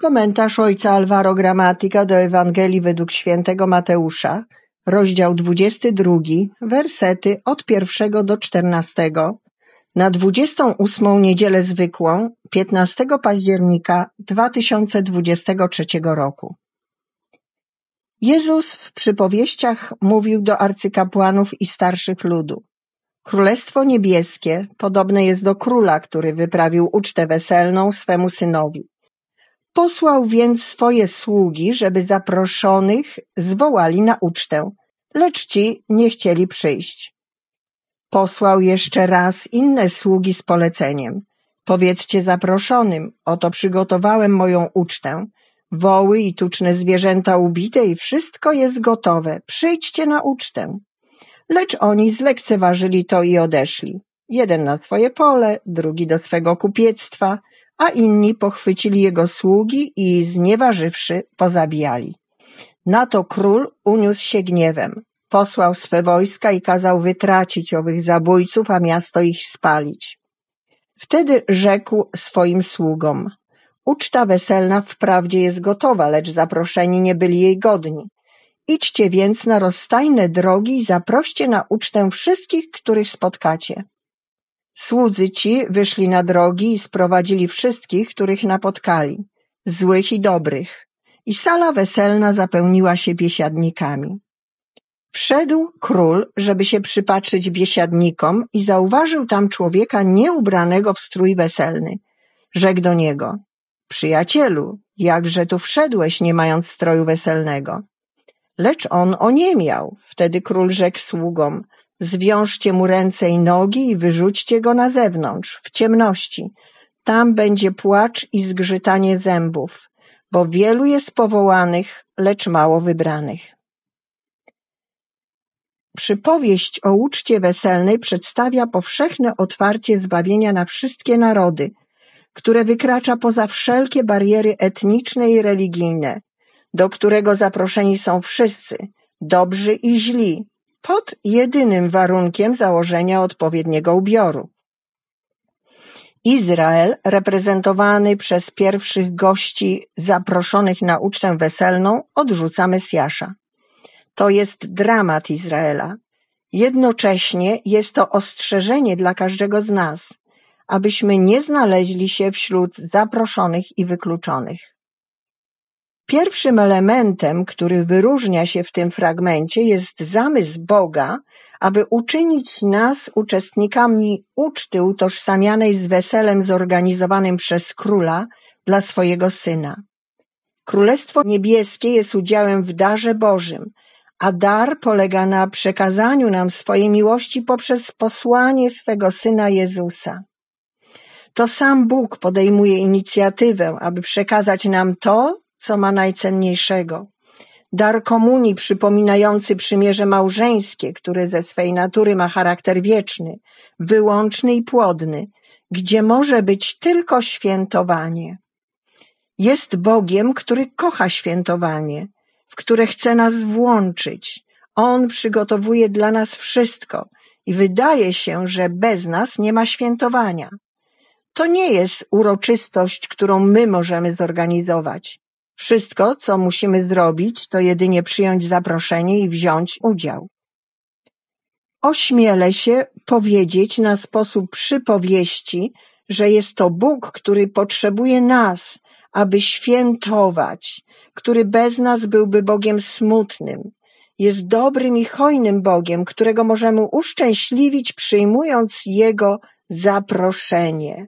Komentarz ojca Alvaro Gramatika do Ewangelii według świętego Mateusza, rozdział 22, wersety od pierwszego do czternastego, na 28 niedzielę zwykłą, 15 października 2023 roku. Jezus w przypowieściach mówił do arcykapłanów i starszych ludu. Królestwo niebieskie podobne jest do króla, który wyprawił ucztę weselną swemu synowi. Posłał więc swoje sługi, żeby zaproszonych zwołali na ucztę, lecz ci nie chcieli przyjść. Posłał jeszcze raz inne sługi z poleceniem. Powiedzcie zaproszonym, oto przygotowałem moją ucztę. Woły i tuczne zwierzęta ubite i wszystko jest gotowe. Przyjdźcie na ucztę. Lecz oni zlekceważyli to i odeszli. Jeden na swoje pole, drugi do swego kupiectwa, a inni pochwycili jego sługi i znieważywszy pozabijali. Na to król uniósł się gniewem. Posłał swe wojska i kazał wytracić owych zabójców, a miasto ich spalić. Wtedy rzekł swoim sługom, uczta weselna wprawdzie jest gotowa, lecz zaproszeni nie byli jej godni. Idźcie więc na rozstajne drogi i zaproście na ucztę wszystkich, których spotkacie. Słudzy ci wyszli na drogi i sprowadzili wszystkich, których napotkali, złych i dobrych, i sala weselna zapełniła się biesiadnikami. Wszedł król, żeby się przypatrzyć biesiadnikom i zauważył tam człowieka nieubranego w strój weselny. Rzekł do niego, przyjacielu, jakże tu wszedłeś, nie mając stroju weselnego? Lecz on oniemiał. Wtedy król rzekł sługom, zwiążcie mu ręce i nogi i wyrzućcie go na zewnątrz, w ciemności. Tam będzie płacz i zgrzytanie zębów, bo wielu jest powołanych, lecz mało wybranych. Przypowieść o uczcie weselnej przedstawia powszechne otwarcie zbawienia na wszystkie narody, które wykracza poza wszelkie bariery etniczne i religijne, do którego zaproszeni są wszyscy, dobrzy i źli, pod jedynym warunkiem założenia odpowiedniego ubioru. Izrael, reprezentowany przez pierwszych gości zaproszonych na ucztę weselną, odrzuca Mesjasza. To jest dramat Izraela. Jednocześnie jest to ostrzeżenie dla każdego z nas, abyśmy nie znaleźli się wśród zaproszonych i wykluczonych. Pierwszym elementem, który wyróżnia się w tym fragmencie jest zamysł Boga, aby uczynić nas uczestnikami uczty utożsamianej z weselem zorganizowanym przez króla dla swojego syna. Królestwo niebieskie jest udziałem w darze Bożym, a dar polega na przekazaniu nam swojej miłości poprzez posłanie swego syna Jezusa. To sam Bóg podejmuje inicjatywę, aby przekazać nam to, co ma najcenniejszego. Dar komunii przypominający przymierze małżeńskie, które ze swej natury ma charakter wieczny, wyłączny i płodny, gdzie może być tylko świętowanie. Jest Bogiem, który kocha świętowanie, w które chce nas włączyć. On przygotowuje dla nas wszystko i wydaje się, że bez nas nie ma świętowania. To nie jest uroczystość, którą my możemy zorganizować. Wszystko, co musimy zrobić, to jedynie przyjąć zaproszenie i wziąć udział. Ośmielę się powiedzieć na sposób przypowieści, że jest to Bóg, który potrzebuje nas, aby świętować, który bez nas byłby Bogiem smutnym. Jest dobrym i hojnym Bogiem, którego możemy uszczęśliwić, przyjmując Jego zaproszenie.